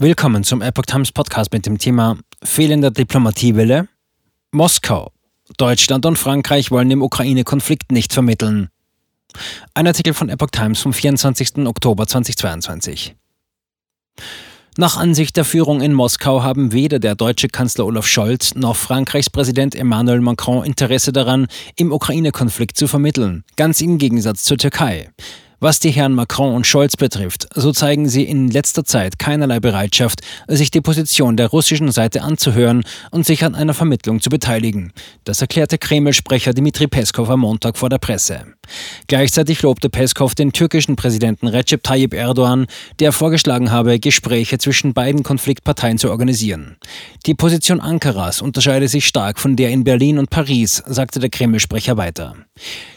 Willkommen zum Epoch Times Podcast mit dem Thema Fehlender Diplomatiewille. Moskau. Deutschland und Frankreich wollen im Ukraine-Konflikt nicht vermitteln. Ein Artikel von Epoch Times vom 24. Oktober 2022. Nach Ansicht der Führung in Moskau haben weder der deutsche Kanzler Olaf Scholz noch Frankreichs Präsident Emmanuel Macron Interesse daran, im Ukraine-Konflikt zu vermitteln, ganz im Gegensatz zur Türkei. Was die Herren Macron und Scholz betrifft, so zeigen sie in letzter Zeit keinerlei Bereitschaft, sich die Position der russischen Seite anzuhören und sich an einer Vermittlung zu beteiligen. Das erklärte Kreml-Sprecher Dmitri Peskov am Montag vor der Presse. Gleichzeitig lobte Peskov den türkischen Präsidenten Recep Tayyip Erdogan, der vorgeschlagen habe, Gespräche zwischen beiden Konfliktparteien zu organisieren. Die Position Ankaras unterscheide sich stark von der in Berlin und Paris, sagte der Kreml-Sprecher weiter.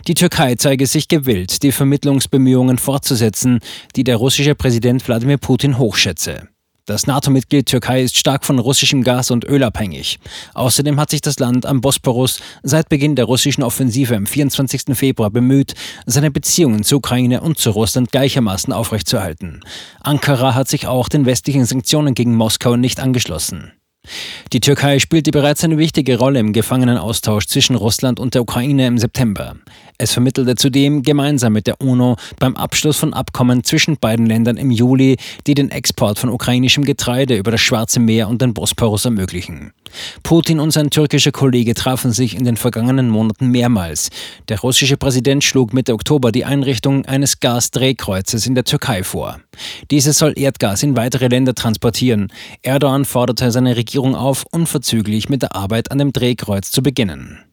Die Türkei zeige sich gewillt, die Vermittlungsbemühungen fortzusetzen, die der russische Präsident Wladimir Putin hochschätze. Das NATO-Mitglied Türkei ist stark von russischem Gas und Öl abhängig. Außerdem hat sich das Land am Bosporus seit Beginn der russischen Offensive am 24. Februar bemüht, seine Beziehungen zur Ukraine und zu Russland gleichermaßen aufrechtzuerhalten. Ankara hat sich auch den westlichen Sanktionen gegen Moskau nicht angeschlossen. Die Türkei spielte bereits eine wichtige Rolle im Gefangenenaustausch zwischen Russland und der Ukraine im September. Es vermittelte zudem gemeinsam mit der UNO beim Abschluss von Abkommen zwischen beiden Ländern im Juli, die den Export von ukrainischem Getreide über das Schwarze Meer und den Bosporus ermöglichen. Putin und sein türkischer Kollege trafen sich in den vergangenen Monaten mehrmals. Der russische Präsident schlug Mitte Oktober die Einrichtung eines Gasdrehkreuzes in der Türkei vor. Dieses soll Erdgas in weitere Länder transportieren. Erdogan forderte seine Regierung auf, unverzüglich mit der Arbeit an dem Drehkreuz zu beginnen.